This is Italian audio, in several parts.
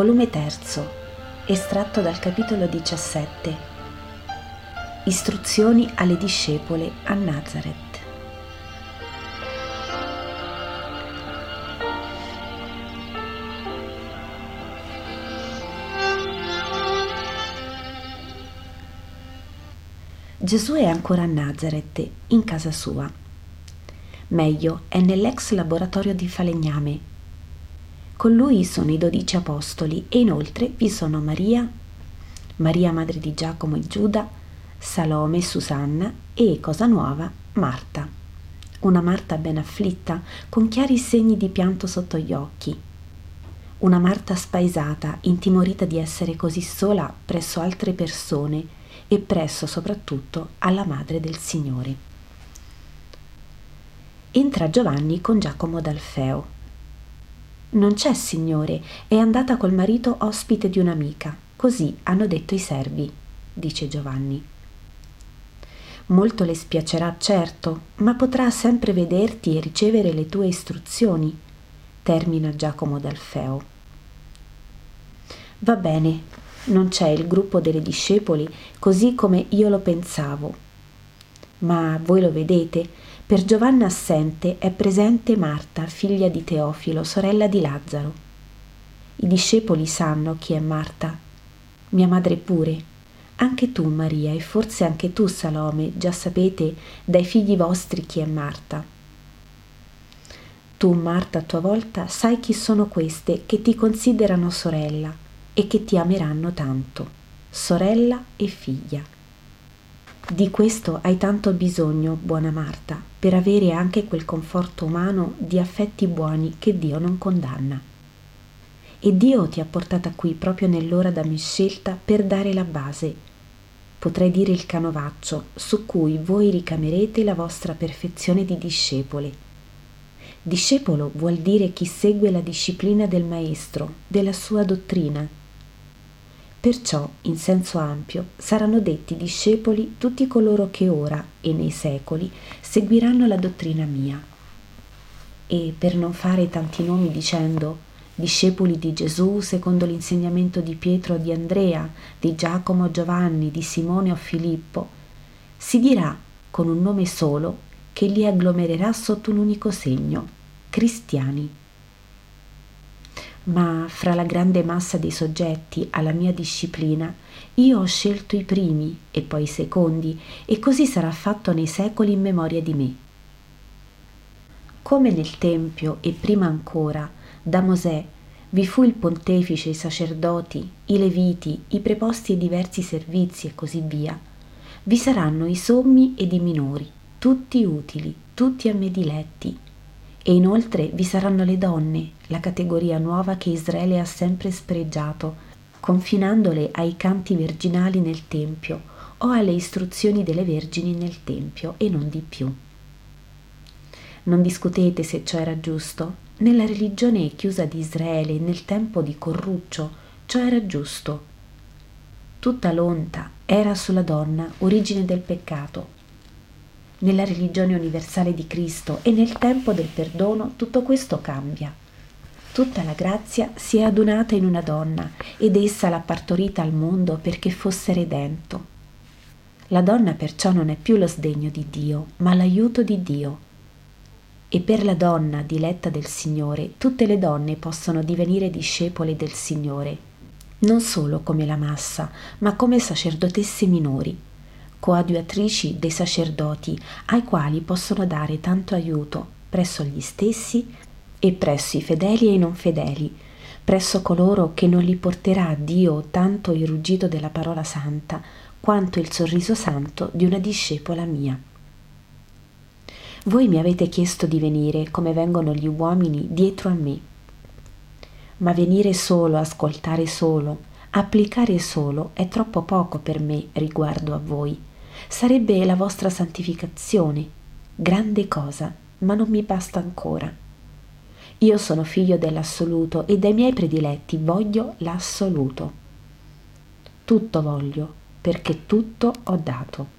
volume 3, estratto dal capitolo 17. Istruzioni alle discepole a Nazareth. Gesù è ancora a Nazareth, in casa sua. Meglio, è nell'ex laboratorio di falegname, con lui sono i dodici apostoli e inoltre vi sono Maria, Maria madre di Giacomo e Giuda, Salome e Susanna e, cosa nuova, Marta. Una Marta ben afflitta, con chiari segni di pianto sotto gli occhi. Una Marta spaesata, intimorita di essere così sola presso altre persone e presso soprattutto alla madre del Signore. Entra Giovanni con Giacomo d'Alfeo non c'è, signore, è andata col marito ospite di un'amica. Così hanno detto i servi, dice Giovanni. Molto le spiacerà, certo, ma potrà sempre vederti e ricevere le tue istruzioni, termina Giacomo d'Alfeo. Va bene, non c'è il gruppo delle discepoli così come io lo pensavo. Ma voi lo vedete, per Giovanna assente è presente Marta, figlia di Teofilo, sorella di Lazzaro. I discepoli sanno chi è Marta, mia madre pure. Anche tu, Maria, e forse anche tu, Salome, già sapete dai figli vostri chi è Marta. Tu, Marta, a tua volta, sai chi sono queste che ti considerano sorella e che ti ameranno tanto, sorella e figlia. Di questo hai tanto bisogno, buona Marta, per avere anche quel conforto umano di affetti buoni che Dio non condanna. E Dio ti ha portata qui proprio nell'ora da me scelta per dare la base, potrei dire il canovaccio, su cui voi ricamerete la vostra perfezione di discepoli. Discepolo vuol dire chi segue la disciplina del Maestro, della sua dottrina, Perciò, in senso ampio, saranno detti discepoli tutti coloro che ora e nei secoli seguiranno la dottrina mia. E per non fare tanti nomi dicendo discepoli di Gesù secondo l'insegnamento di Pietro o di Andrea, di Giacomo o Giovanni, di Simone o Filippo, si dirà con un nome solo che li agglomererà sotto un unico segno, cristiani ma fra la grande massa dei soggetti alla mia disciplina io ho scelto i primi e poi i secondi e così sarà fatto nei secoli in memoria di me. Come nel Tempio e prima ancora da Mosè vi fu il pontefice, i sacerdoti, i leviti, i preposti ai diversi servizi e così via, vi saranno i sommi ed i minori, tutti utili, tutti a me diletti, e inoltre vi saranno le donne, la categoria nuova che Israele ha sempre spregiato, confinandole ai canti virginali nel Tempio o alle istruzioni delle vergini nel Tempio e non di più. Non discutete se ciò era giusto. Nella religione chiusa di Israele, nel tempo di Corruccio, ciò era giusto. Tutta l'onta era sulla donna, origine del peccato, nella religione universale di Cristo e nel tempo del perdono tutto questo cambia. Tutta la grazia si è adunata in una donna ed essa l'ha partorita al mondo perché fosse redento. La donna perciò non è più lo sdegno di Dio, ma l'aiuto di Dio. E per la donna diletta del Signore, tutte le donne possono divenire discepole del Signore, non solo come la massa, ma come sacerdotesse minori coadiuatrici dei sacerdoti, ai quali possono dare tanto aiuto presso gli stessi e presso i fedeli e i non fedeli, presso coloro che non li porterà a Dio tanto il ruggito della parola santa quanto il sorriso santo di una discepola mia. Voi mi avete chiesto di venire come vengono gli uomini dietro a me, ma venire solo, ascoltare solo, applicare solo è troppo poco per me riguardo a voi sarebbe la vostra santificazione. Grande cosa, ma non mi basta ancora. Io sono figlio dell'assoluto e dai miei prediletti voglio l'assoluto. Tutto voglio, perché tutto ho dato.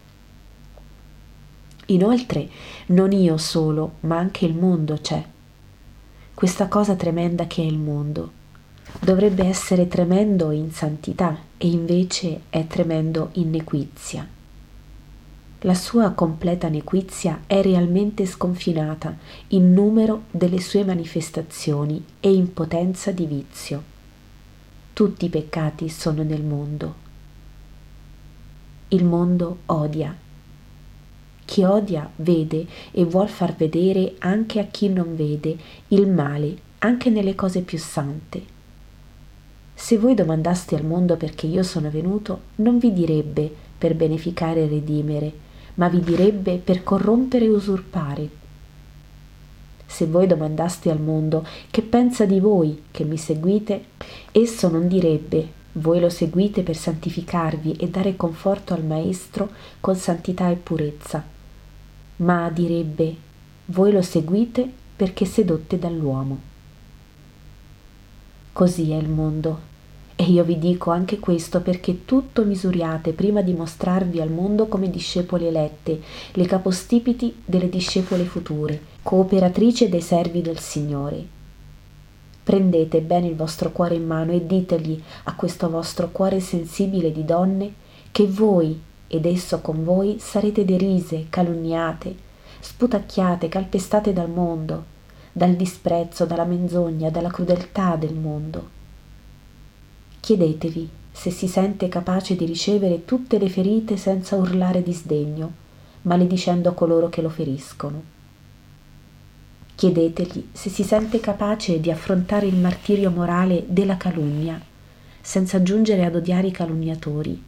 Inoltre, non io solo, ma anche il mondo c'è. Questa cosa tremenda che è il mondo. Dovrebbe essere tremendo in santità e invece è tremendo in nequizia. La sua completa nequizia è realmente sconfinata in numero delle sue manifestazioni e in potenza di vizio. Tutti i peccati sono nel mondo. Il mondo odia. Chi odia vede e vuol far vedere anche a chi non vede il male anche nelle cose più sante se voi domandaste al mondo perché io sono venuto, non vi direbbe per beneficare e redimere, ma vi direbbe per corrompere e usurpare. Se voi domandaste al mondo che pensa di voi che mi seguite, esso non direbbe voi lo seguite per santificarvi e dare conforto al Maestro con santità e purezza, ma direbbe voi lo seguite perché sedotte dall'uomo. Così è il mondo e io vi dico anche questo perché tutto misuriate prima di mostrarvi al mondo come discepoli elette, le capostipiti delle discepole future, cooperatrici dei servi del Signore. Prendete bene il vostro cuore in mano e ditegli a questo vostro cuore sensibile di donne che voi ed esso con voi sarete derise, calunniate, sputacchiate, calpestate dal mondo, dal disprezzo, dalla menzogna, dalla crudeltà del mondo Chiedetevi se si sente capace di ricevere tutte le ferite senza urlare di sdegno, maledicendo coloro che lo feriscono. Chiedetegli se si sente capace di affrontare il martirio morale della calunnia, senza giungere ad odiare i calunniatori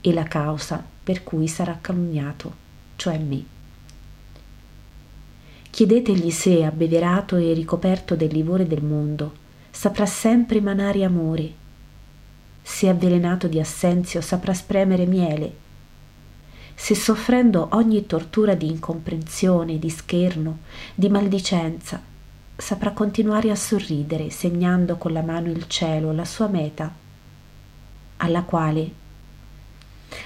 e la causa per cui sarà calunniato, cioè me. Chiedetegli se, abbeverato e ricoperto del livore del mondo, saprà sempre emanare amore se avvelenato di assenzio saprà spremere miele, se soffrendo ogni tortura di incomprensione, di scherno, di maldicenza, saprà continuare a sorridere, segnando con la mano il cielo, la sua meta, alla quale,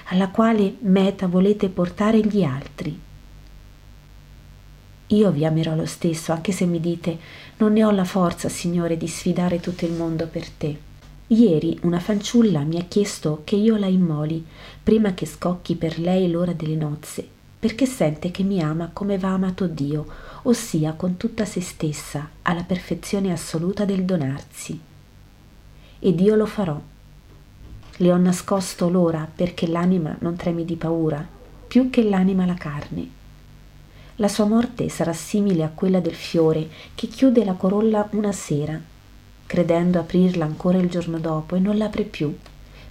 alla quale meta volete portare gli altri. Io vi amerò lo stesso, anche se mi dite non ne ho la forza, Signore, di sfidare tutto il mondo per te. Ieri una fanciulla mi ha chiesto che io la immoli prima che scocchi per lei l'ora delle nozze, perché sente che mi ama come va amato Dio, ossia con tutta se stessa, alla perfezione assoluta del donarsi. Ed io lo farò. Le ho nascosto l'ora perché l'anima non tremi di paura, più che l'anima la carne. La sua morte sarà simile a quella del fiore che chiude la corolla una sera credendo aprirla ancora il giorno dopo e non l'apre più,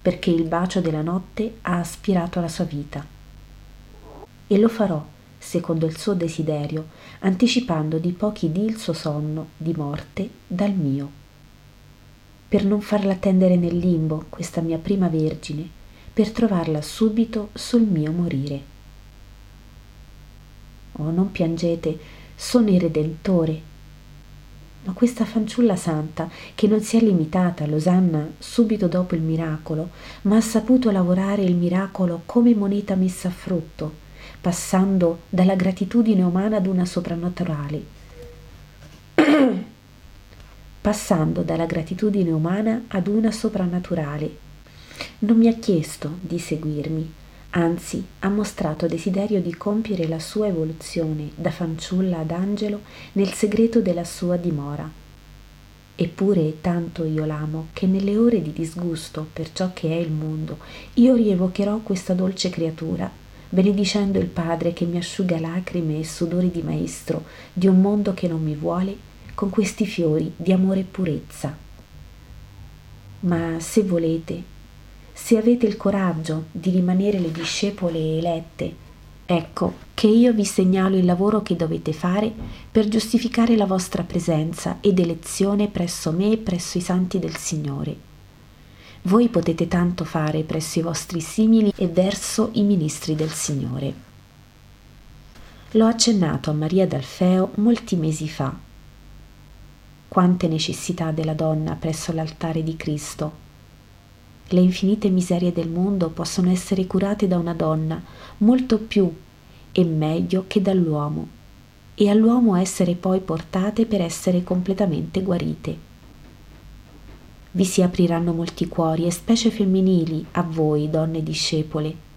perché il bacio della notte ha aspirato la sua vita. E lo farò, secondo il suo desiderio, anticipando di pochi dì il suo sonno di morte dal mio. Per non farla tendere nel limbo, questa mia prima vergine, per trovarla subito sul mio morire. Oh, non piangete, sono il Redentore, ma questa fanciulla santa, che non si è limitata all'osanna subito dopo il miracolo, ma ha saputo lavorare il miracolo come moneta messa a frutto, passando dalla gratitudine umana ad una soprannaturale. passando dalla gratitudine umana ad una soprannaturale. Non mi ha chiesto di seguirmi, anzi ha mostrato desiderio di compiere la sua evoluzione da fanciulla ad angelo nel segreto della sua dimora. Eppure tanto io l'amo che nelle ore di disgusto per ciò che è il mondo io rievocherò questa dolce creatura, benedicendo il Padre che mi asciuga lacrime e sudori di maestro di un mondo che non mi vuole, con questi fiori di amore e purezza. Ma se volete, se avete il coraggio di rimanere le discepole elette, ecco che io vi segnalo il lavoro che dovete fare per giustificare la vostra presenza ed elezione presso me e presso i santi del Signore. Voi potete tanto fare presso i vostri simili e verso i ministri del Signore. L'ho accennato a Maria d'Alfeo molti mesi fa. Quante necessità della donna presso l'altare di Cristo le infinite miserie del mondo possono essere curate da una donna molto più e meglio che dall'uomo, e all'uomo essere poi portate per essere completamente guarite. vi si apriranno molti cuori e specie femminili a voi, donne discepole.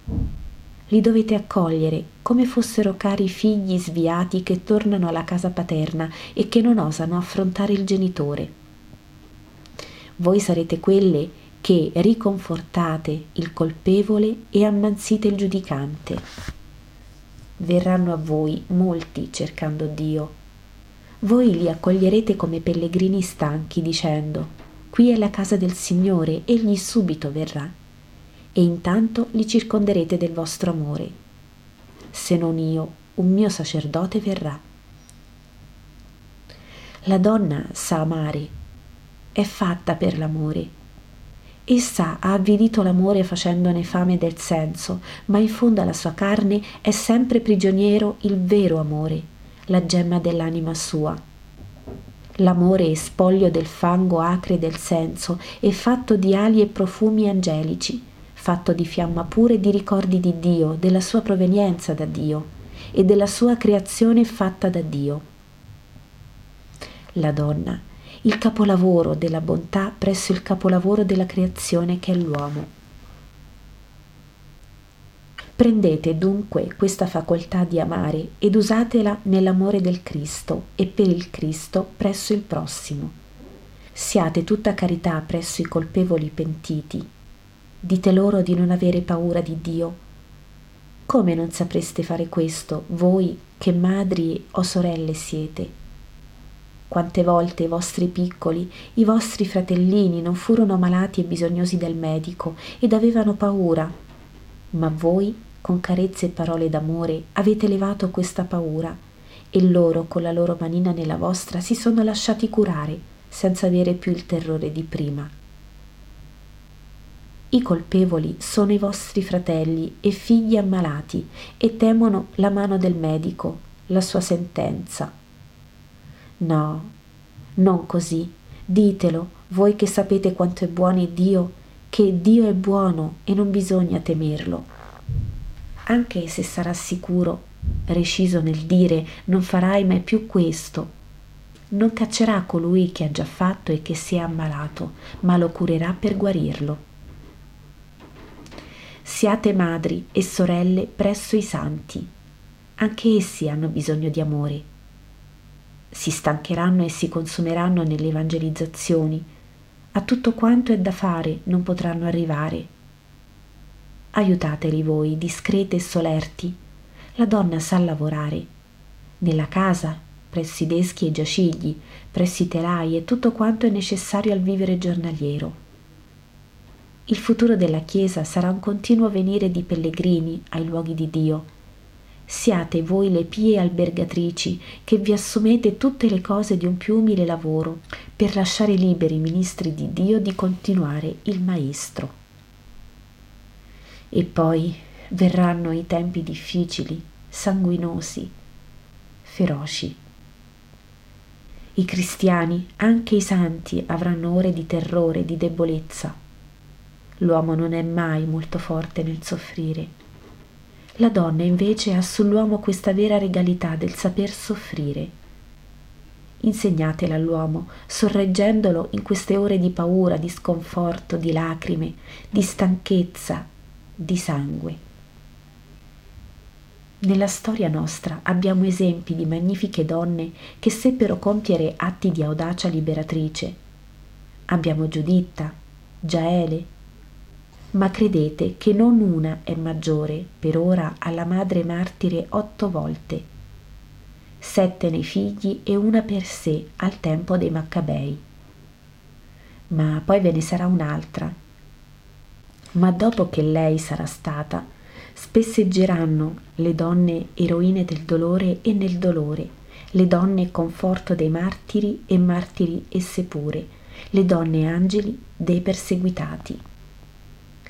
Li dovete accogliere come fossero cari figli sviati che tornano alla casa paterna e che non osano affrontare il genitore. Voi sarete quelle che riconfortate il colpevole e ammansite il giudicante. Verranno a voi molti cercando Dio. Voi li accoglierete come pellegrini stanchi dicendo Qui è la casa del Signore, egli subito verrà. E intanto li circonderete del vostro amore. Se non io, un mio sacerdote verrà. La donna sa amare, è fatta per l'amore. Essa ha avvilito l'amore facendone fame del senso, ma in fondo alla sua carne è sempre prigioniero il vero amore, la gemma dell'anima sua L'amore è spoglio del fango acre del senso e fatto di ali e profumi angelici, fatto di fiamma pura e di ricordi di Dio, della sua provenienza da Dio e della sua creazione fatta da Dio. La donna, il capolavoro della bontà presso il capolavoro della creazione che è l'uomo. Prendete dunque questa facoltà di amare ed usatela nell'amore del Cristo e per il Cristo presso il prossimo. Siate tutta carità presso i colpevoli pentiti. Dite loro di non avere paura di Dio. Come non sapreste fare questo, voi che madri o sorelle siete? Quante volte i vostri piccoli, i vostri fratellini non furono malati e bisognosi del medico ed avevano paura, ma voi con carezze e parole d'amore avete levato questa paura e loro con la loro manina nella vostra si sono lasciati curare senza avere più il terrore di prima. I colpevoli sono i vostri fratelli e figli ammalati e temono la mano del medico, la sua sentenza. No, non così. Ditelo, voi che sapete quanto è buono Dio, che Dio è buono e non bisogna temerlo anche se sarà sicuro, reciso nel dire non farai mai più questo. Non caccerà colui che ha già fatto e che si è ammalato, ma lo curerà per guarirlo. Siate madri e sorelle presso i santi. Anche essi hanno bisogno di amore. Si stancheranno e si consumeranno nelle evangelizzazioni. A tutto quanto è da fare non potranno arrivare Aiutateli voi, discrete e solerti. La donna sa lavorare. Nella casa, presso i deschi e giacigli, presso i telai e tutto quanto è necessario al vivere giornaliero. Il futuro della Chiesa sarà un continuo venire di pellegrini ai luoghi di Dio. Siate voi le pie albergatrici che vi assumete tutte le cose di un più umile lavoro per lasciare liberi i ministri di Dio di continuare il Maestro. E poi verranno i tempi difficili, sanguinosi, feroci. I cristiani, anche i santi, avranno ore di terrore, di debolezza. L'uomo non è mai molto forte nel soffrire. La donna invece ha sull'uomo questa vera regalità del saper soffrire. Insegnatela all'uomo, sorreggendolo in queste ore di paura, di sconforto, di lacrime, di stanchezza, di sangue. Nella storia nostra abbiamo esempi di magnifiche donne che seppero compiere atti di audacia liberatrice. Abbiamo Giuditta, Giaele, ma credete che non una è maggiore per ora alla madre martire otto volte, sette nei figli e una per sé al tempo dei Maccabei. Ma poi ve ne sarà un'altra, ma dopo che lei sarà stata, spesseggeranno le donne eroine del dolore e nel dolore, le donne conforto dei martiri e martiri esse pure, le donne angeli dei perseguitati.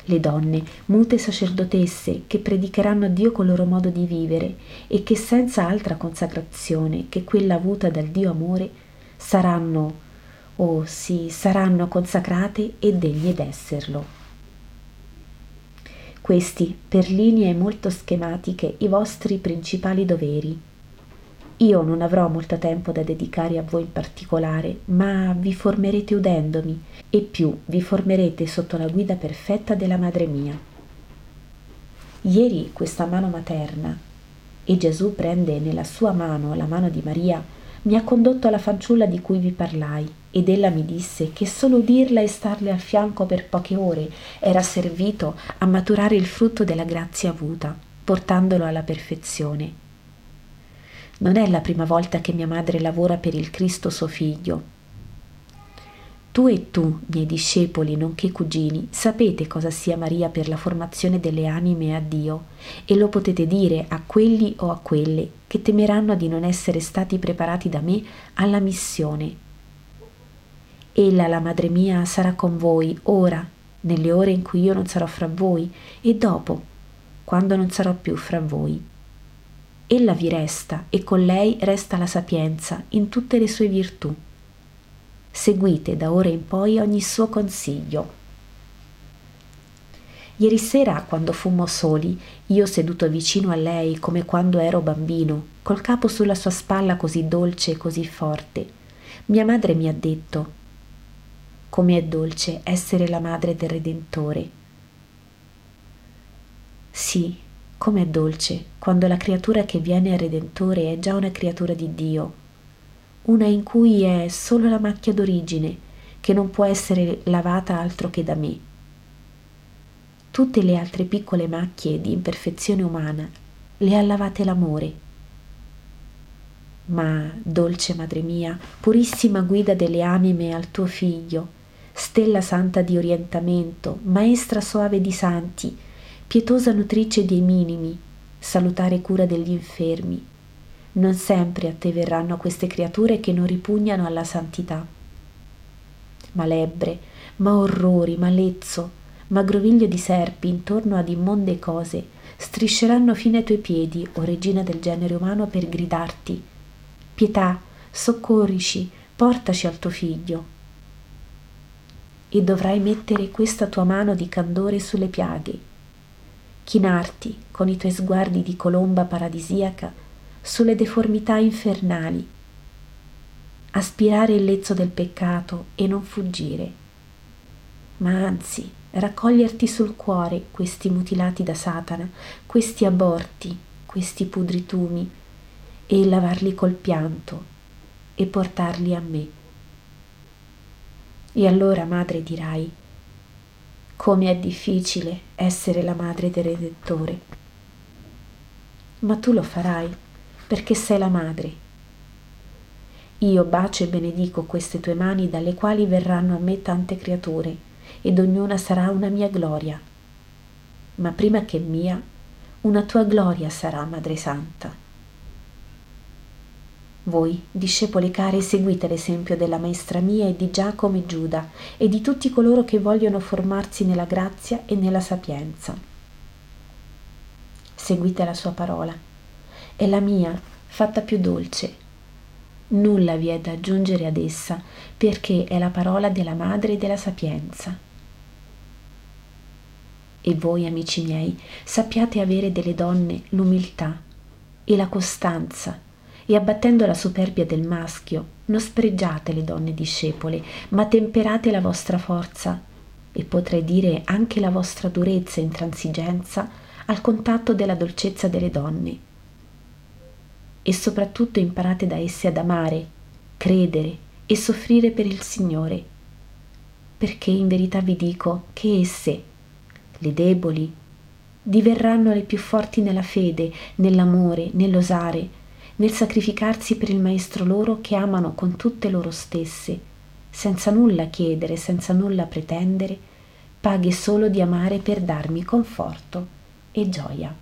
Le donne, mute sacerdotesse, che predicheranno Dio col loro modo di vivere e che senza altra consacrazione che quella avuta dal Dio amore saranno, oh sì, saranno consacrate e degne d'esserlo. Questi, per linee molto schematiche, i vostri principali doveri. Io non avrò molto tempo da dedicare a voi in particolare, ma vi formerete udendomi e più vi formerete sotto la guida perfetta della madre mia. Ieri questa mano materna, e Gesù prende nella sua mano la mano di Maria, mi ha condotto alla fanciulla di cui vi parlai, ed ella mi disse che solo udirla e starle al fianco per poche ore era servito a maturare il frutto della grazia avuta, portandolo alla perfezione non è la prima volta che mia madre lavora per il Cristo suo figlio. Tu e tu, miei discepoli, nonché cugini, sapete cosa sia Maria per la formazione delle anime a Dio e lo potete dire a quelli o a quelle che temeranno di non essere stati preparati da me alla missione. Ella, la madre mia, sarà con voi ora, nelle ore in cui io non sarò fra voi, e dopo, quando non sarò più fra voi. Ella vi resta e con lei resta la sapienza in tutte le sue virtù. Seguite da ora in poi ogni suo consiglio. Ieri sera, quando fummo soli, io seduto vicino a lei come quando ero bambino, col capo sulla sua spalla così dolce e così forte, mia madre mi ha detto, come è dolce essere la madre del Redentore. Sì, Com'è dolce quando la creatura che viene al Redentore è già una creatura di Dio, una in cui è solo la macchia d'origine, che non può essere lavata altro che da me. Tutte le altre piccole macchie di imperfezione umana le ha lavate l'amore. Ma, dolce madre mia, purissima guida delle anime al tuo figlio, stella santa di orientamento, maestra soave di santi, pietosa nutrice dei minimi, salutare cura degli infermi. Non sempre a te verranno queste creature che non ripugnano alla santità. Ma lebbre, ma orrori, ma lezzo, ma groviglio di serpi intorno ad immonde cose strisceranno fino ai tuoi piedi, o regina del genere umano, per gridarti Pietà, soccorrici, portaci al tuo figlio. E dovrai mettere questa tua mano di candore sulle piaghe chinarti con i tuoi sguardi di colomba paradisiaca sulle deformità infernali, aspirare il lezzo del peccato e non fuggire, ma anzi raccoglierti sul cuore questi mutilati da Satana, questi aborti, questi pudritumi, e lavarli col pianto e portarli a me. E allora, madre, dirai, come è difficile essere la madre del Redentore. Ma tu lo farai perché sei la madre. Io bacio e benedico queste tue mani dalle quali verranno a me tante creature ed ognuna sarà una mia gloria. Ma prima che mia, una tua gloria sarà, Madre Santa. Voi, discepoli cari, seguite l'esempio della maestra mia e di Giacomo e Giuda e di tutti coloro che vogliono formarsi nella grazia e nella sapienza. Seguite la sua parola. È la mia, fatta più dolce. Nulla vi è da aggiungere ad essa, perché è la parola della madre della sapienza. E voi, amici miei, sappiate avere delle donne l'umiltà e la costanza e abbattendo la superbia del maschio, non spregiate le donne discepole, ma temperate la vostra forza e potrei dire anche la vostra durezza e intransigenza al contatto della dolcezza delle donne. E soprattutto imparate da esse ad amare, credere e soffrire per il Signore, perché in verità vi dico che esse, le deboli, diverranno le più forti nella fede, nell'amore, nell'osare, nel sacrificarsi per il Maestro loro che amano con tutte loro stesse, senza nulla chiedere, senza nulla pretendere, paghi solo di amare per darmi conforto e gioia.